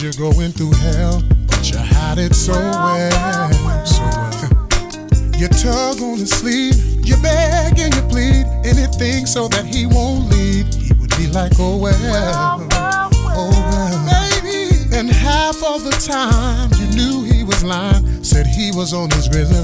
You're going through hell, but you hide it so well. So well. You tug on his sleeve, you beg and you plead anything so that he won't leave. He would be like, oh well, oh well. Baby. And half of the time you knew he was lying, said he was on his rhythm.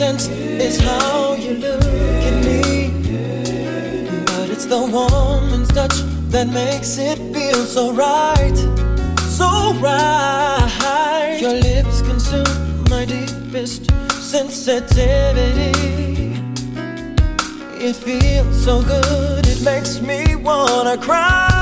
Is how you look at me. But it's the woman's touch that makes it feel so right, so right. Your lips consume my deepest sensitivity. It feels so good, it makes me wanna cry.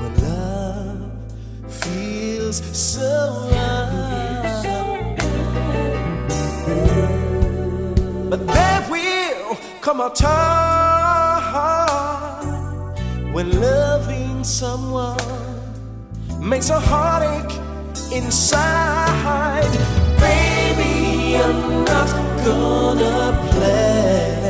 when love feels so right. But there will come a time when loving someone makes a heartache inside. Baby, I'm not gonna play.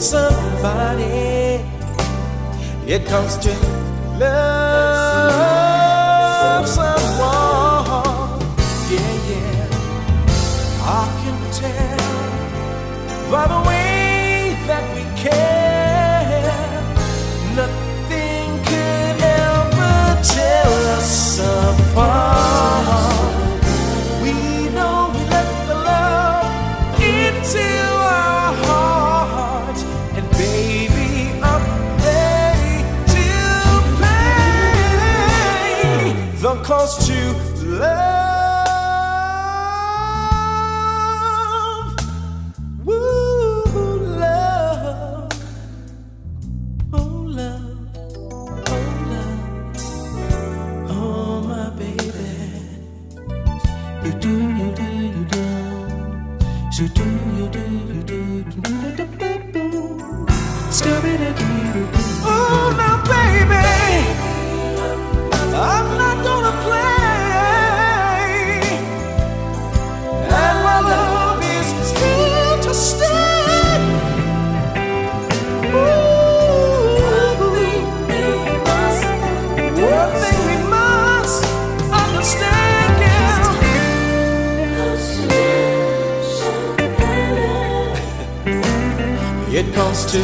somebody. It comes to love someone. Yeah, yeah. I can tell by the way that we care. Nothing could ever tear us apart. belongs to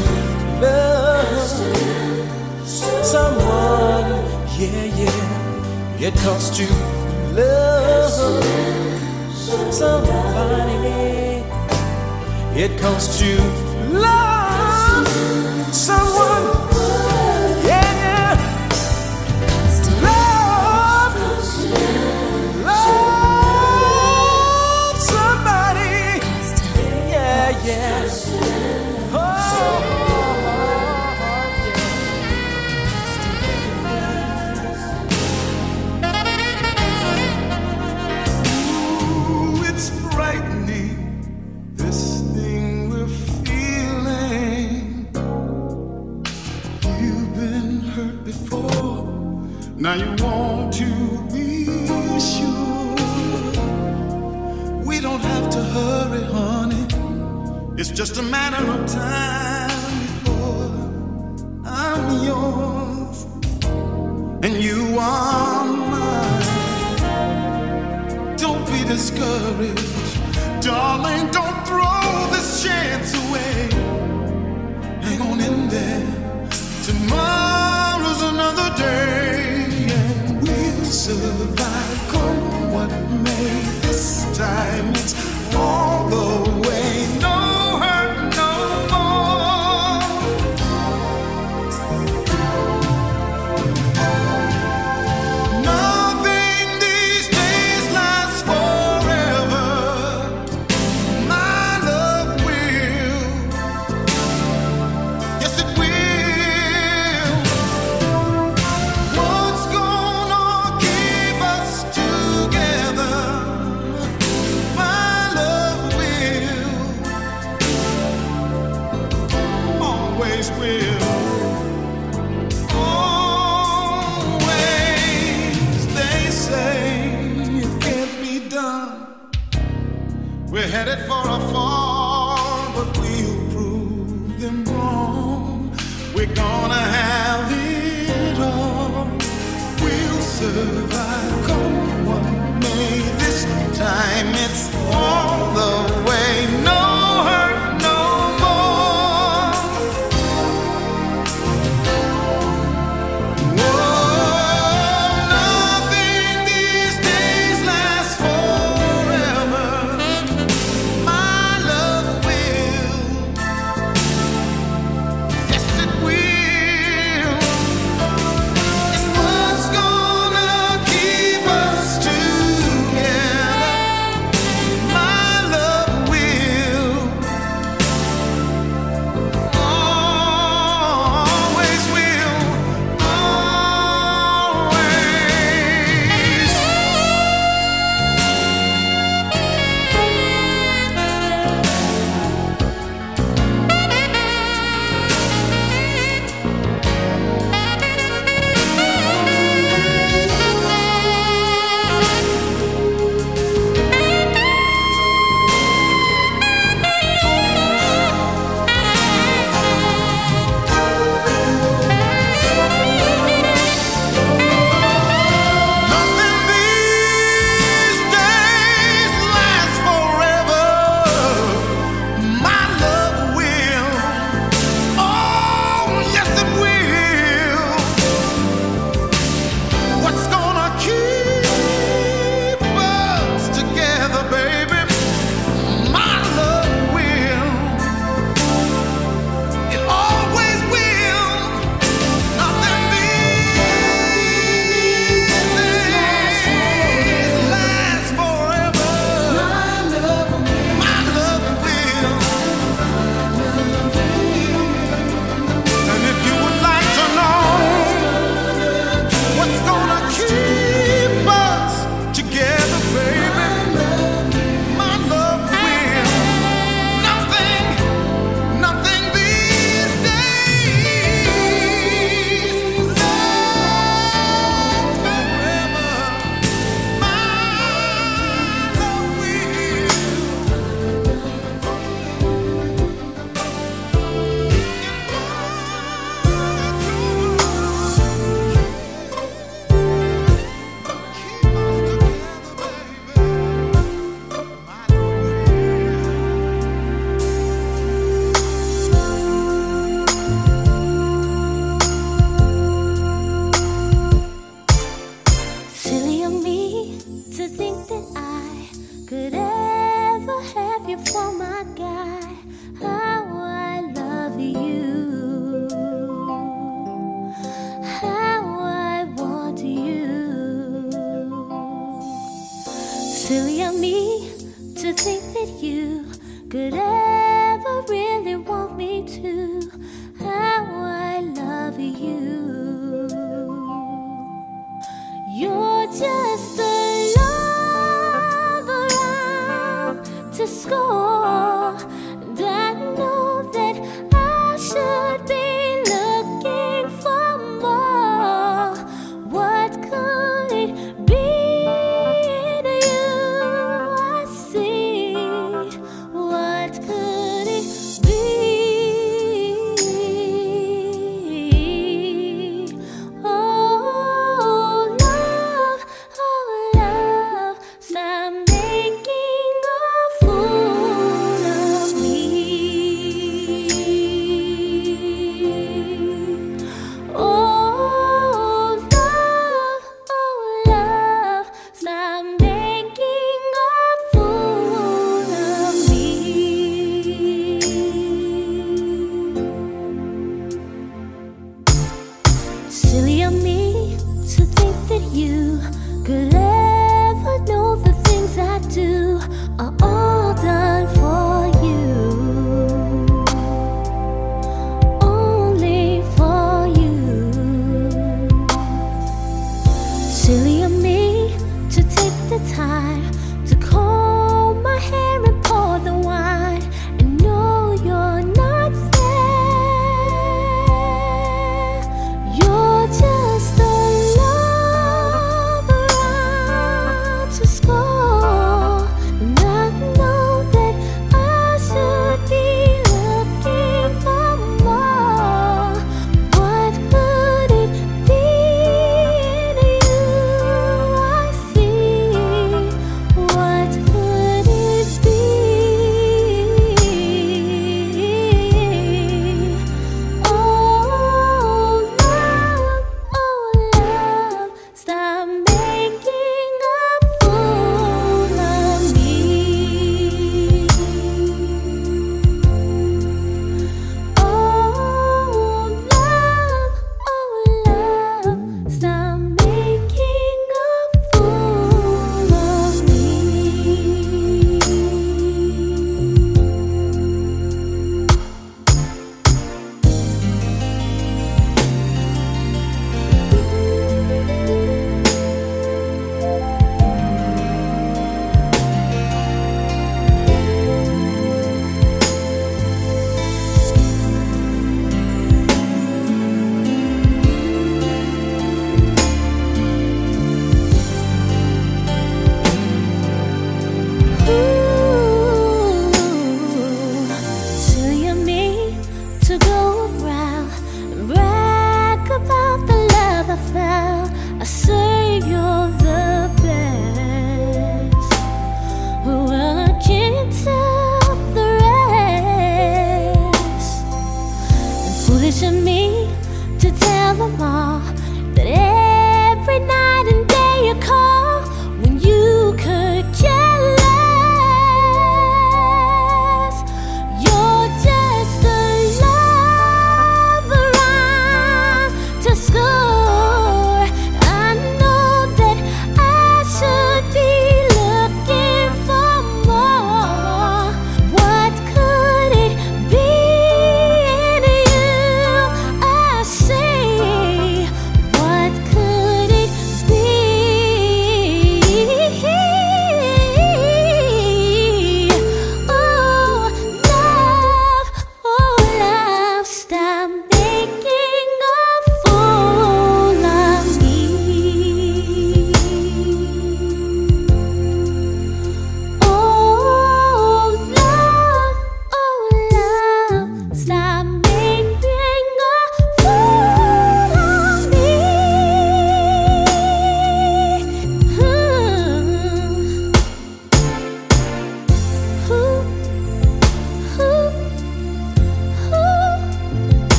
love someone. Yeah, yeah. It comes to love somebody. It comes to love someone. Now you want to be sure. We don't have to hurry, honey. It's just a matter of time before I'm yours and you are mine. Don't be discouraged, darling. Don't throw this chance away. Hang on in there. Tomorrow's another day survive, come what may. This time it's all the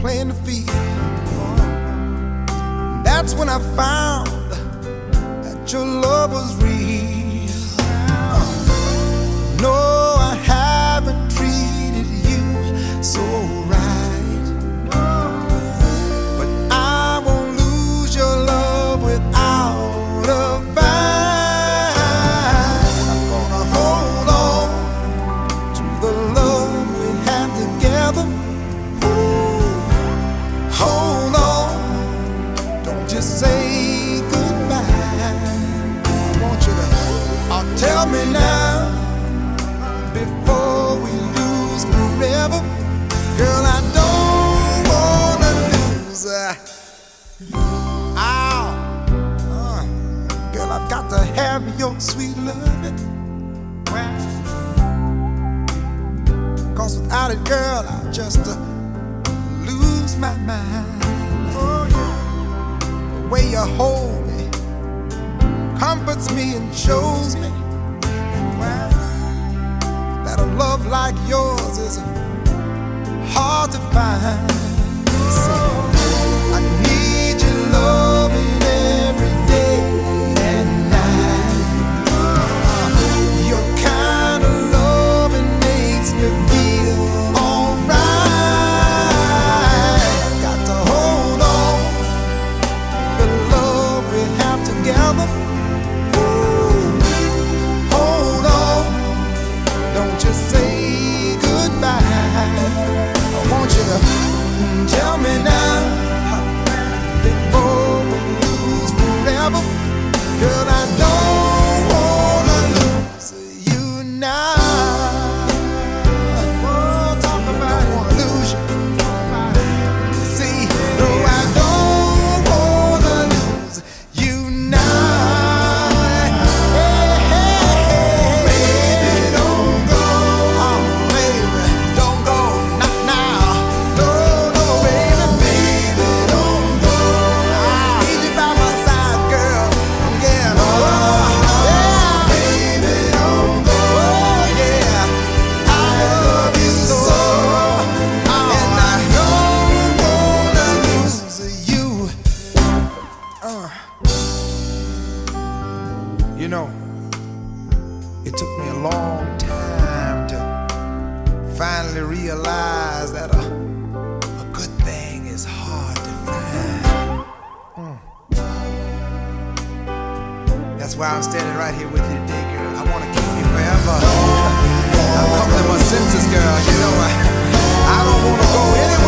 playing the field. That's when I found that your love was real. girl, I just uh, lose my mind. Oh, yeah. The way you hold me comforts me and shows me well, that a love like yours is hard to find. realize that a, a good thing is hard to find. Mm. That's why I'm standing right here with you today, girl. I want to keep you forever. I'm come to my senses, girl. You know, I, I don't want to go anywhere.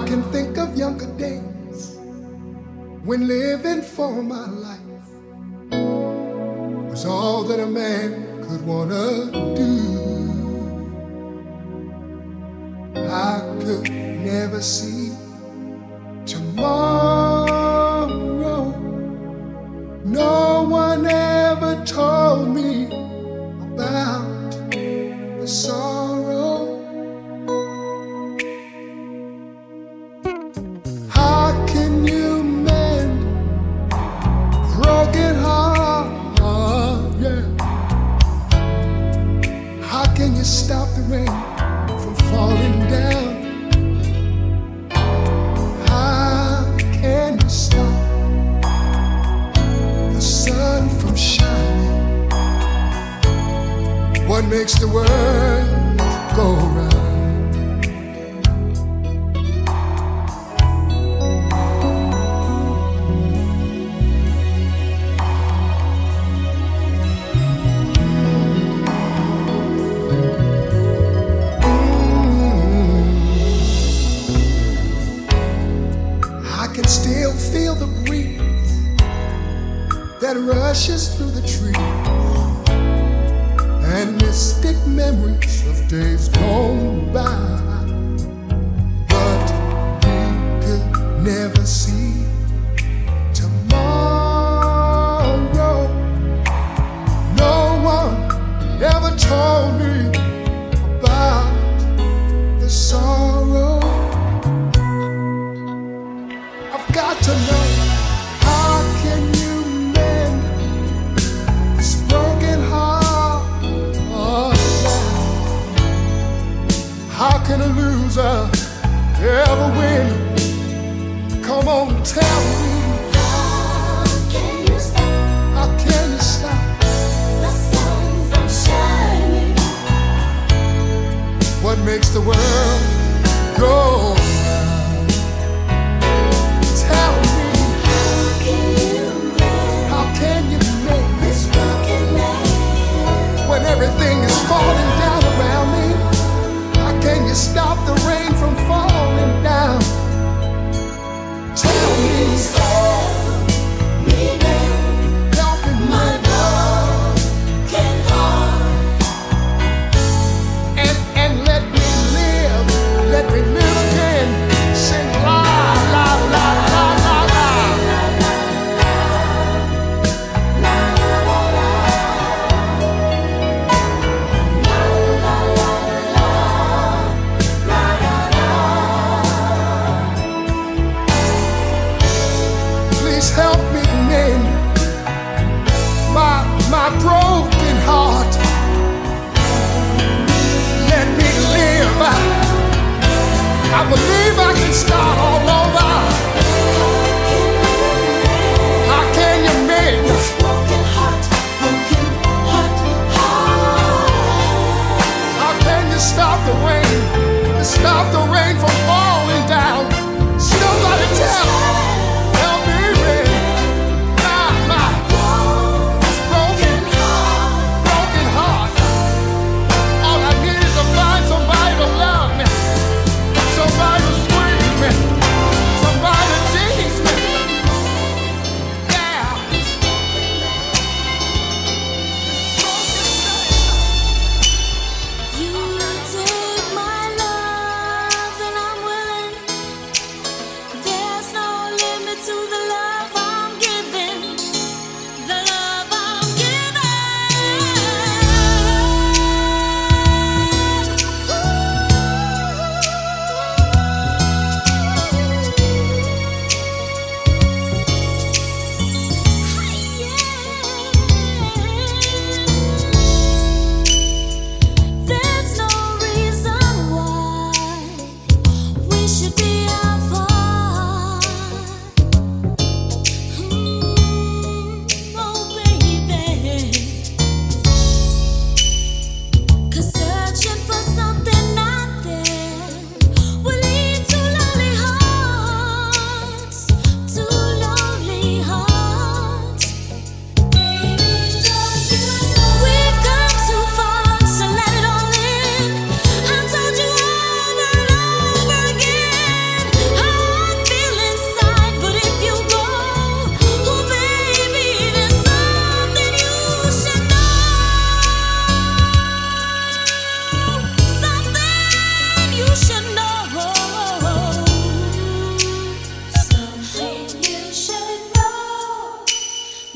I can think of younger days when living for my life was all that a man could wanna do. I could never see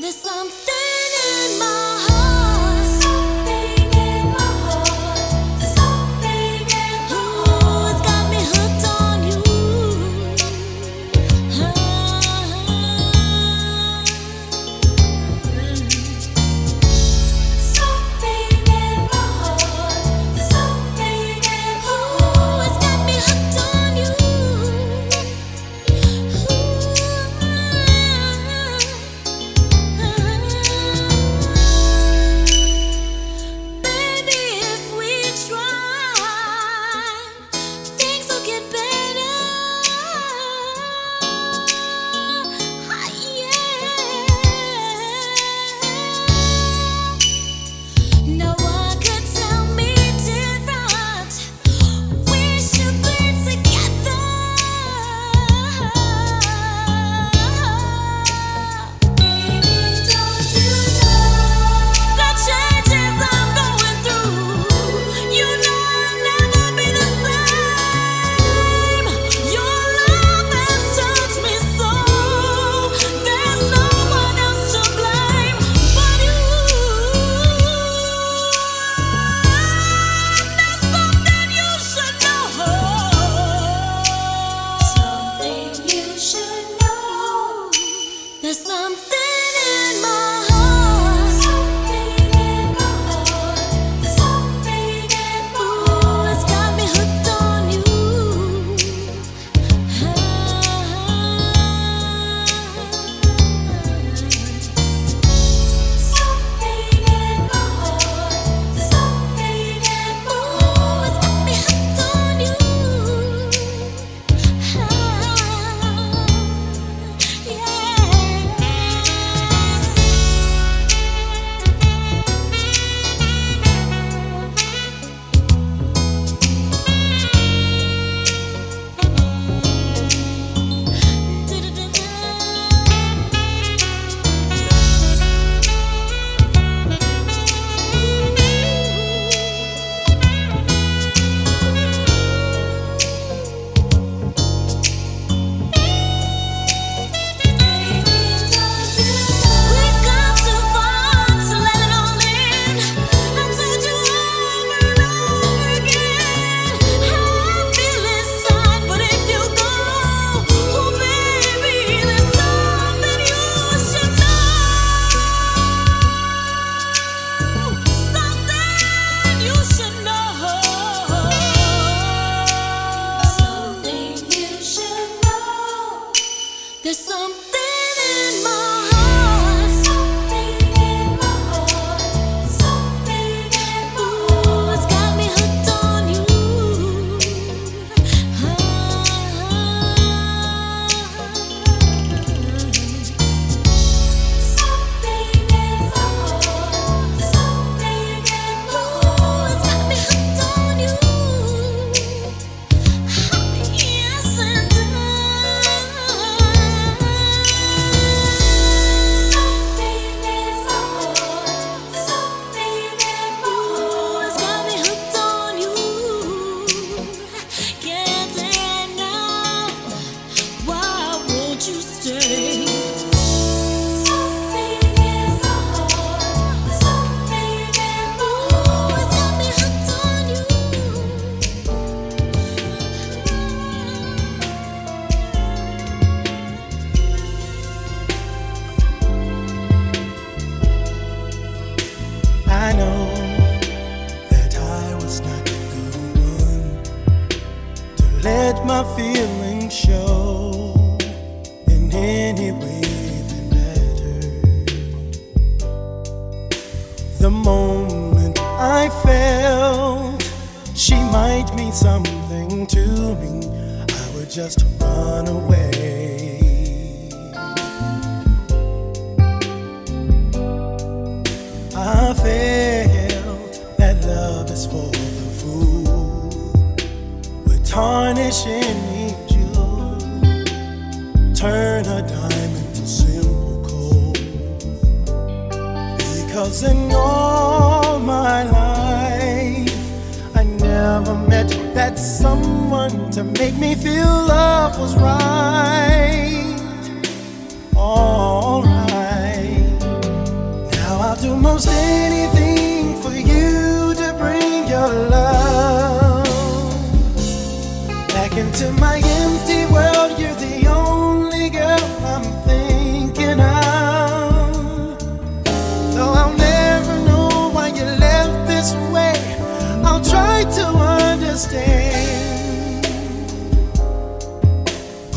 There's something in my heart.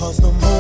Cause the moment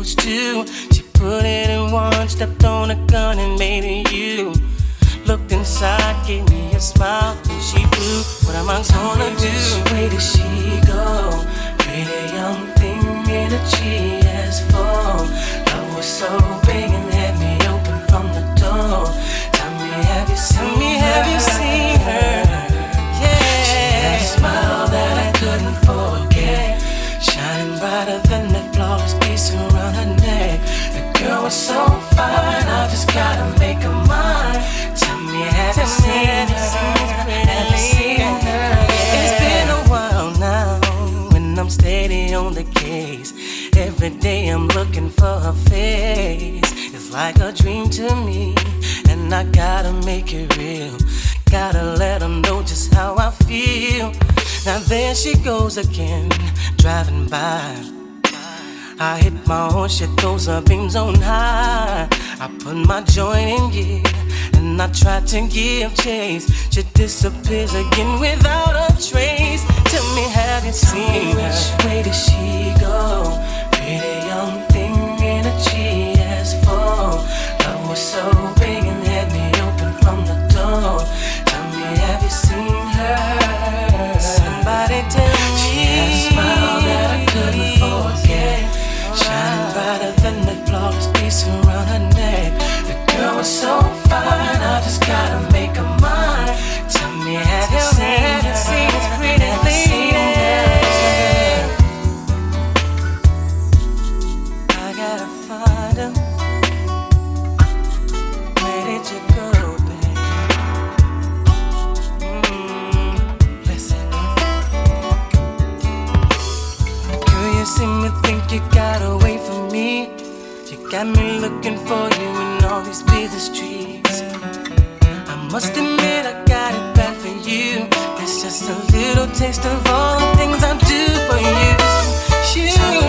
was still put my joint in gear and I try to give chase. She disappears again without a trace. Tell me, have you seen her? Which way did she go? Pretty young thing in a GS4. Love was so. gotta make a mind. Tell me, have you seen it? Seen it, seen it. I gotta find him. Where did you go, babe? Mm, listen. Girl, you see me, think you got away from me. You got me looking for you must admit I got it bad for you. That's just a little taste of all the things I do for you. You.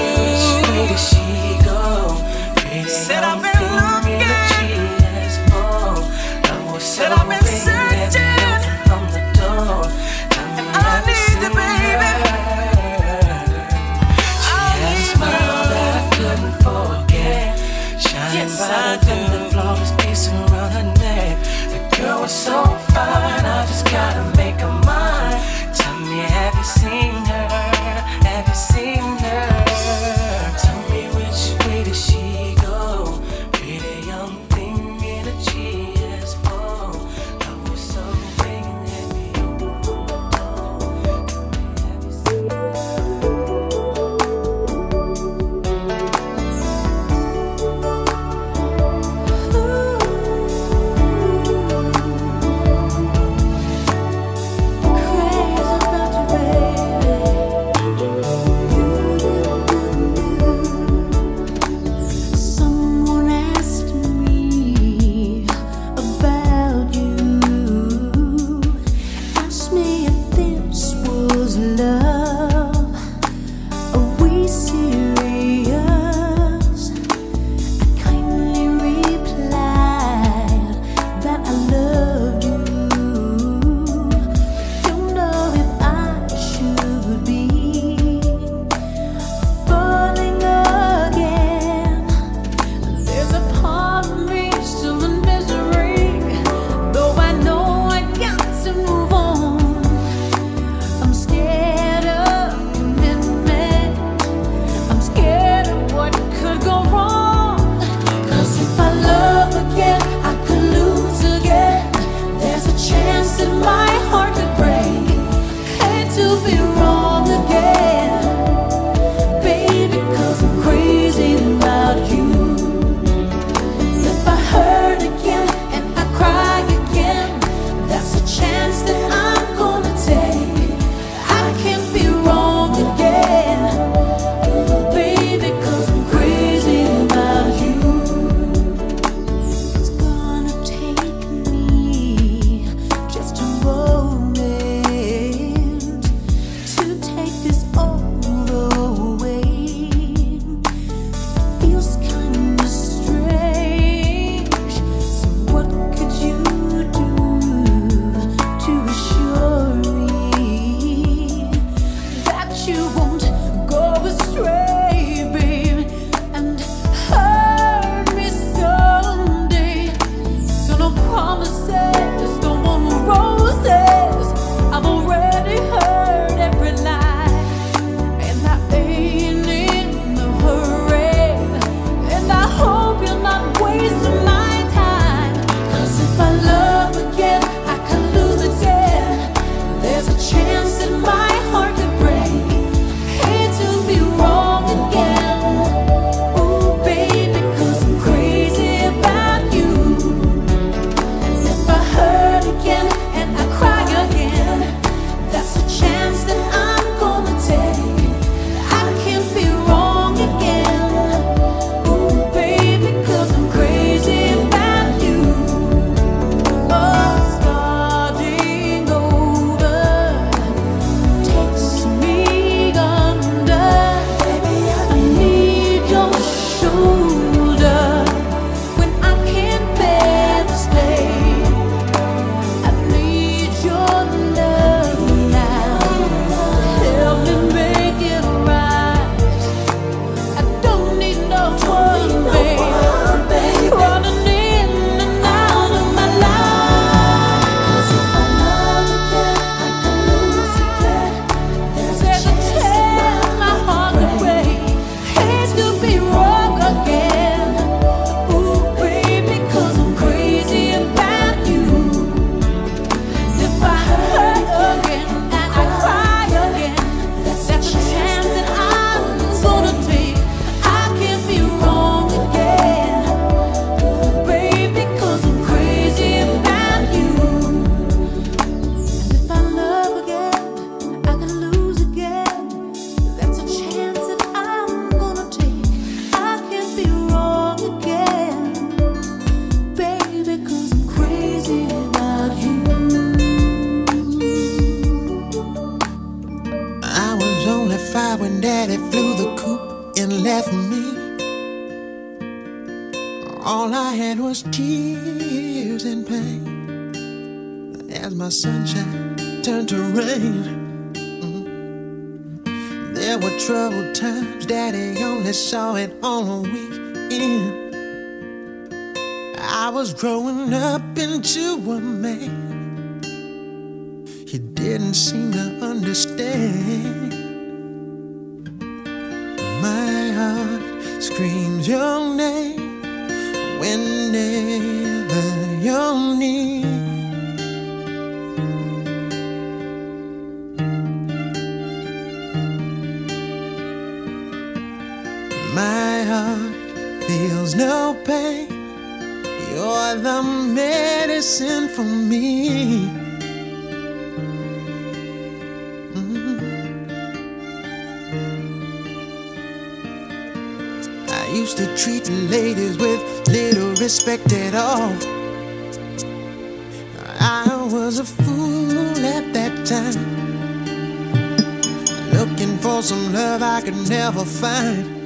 find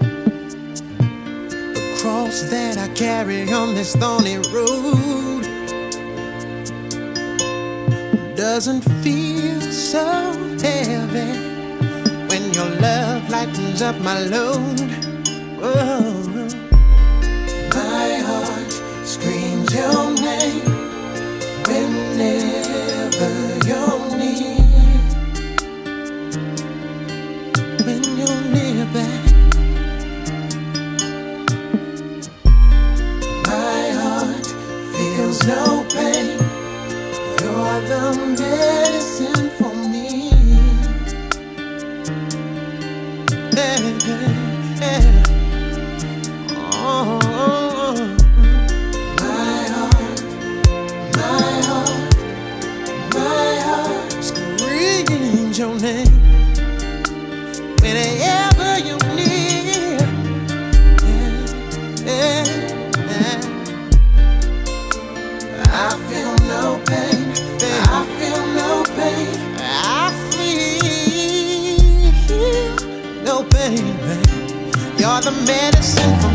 the cross that I carry on this thorny road. Doesn't feel so heavy when your love lightens up my load. yeah, yeah. are the medicine for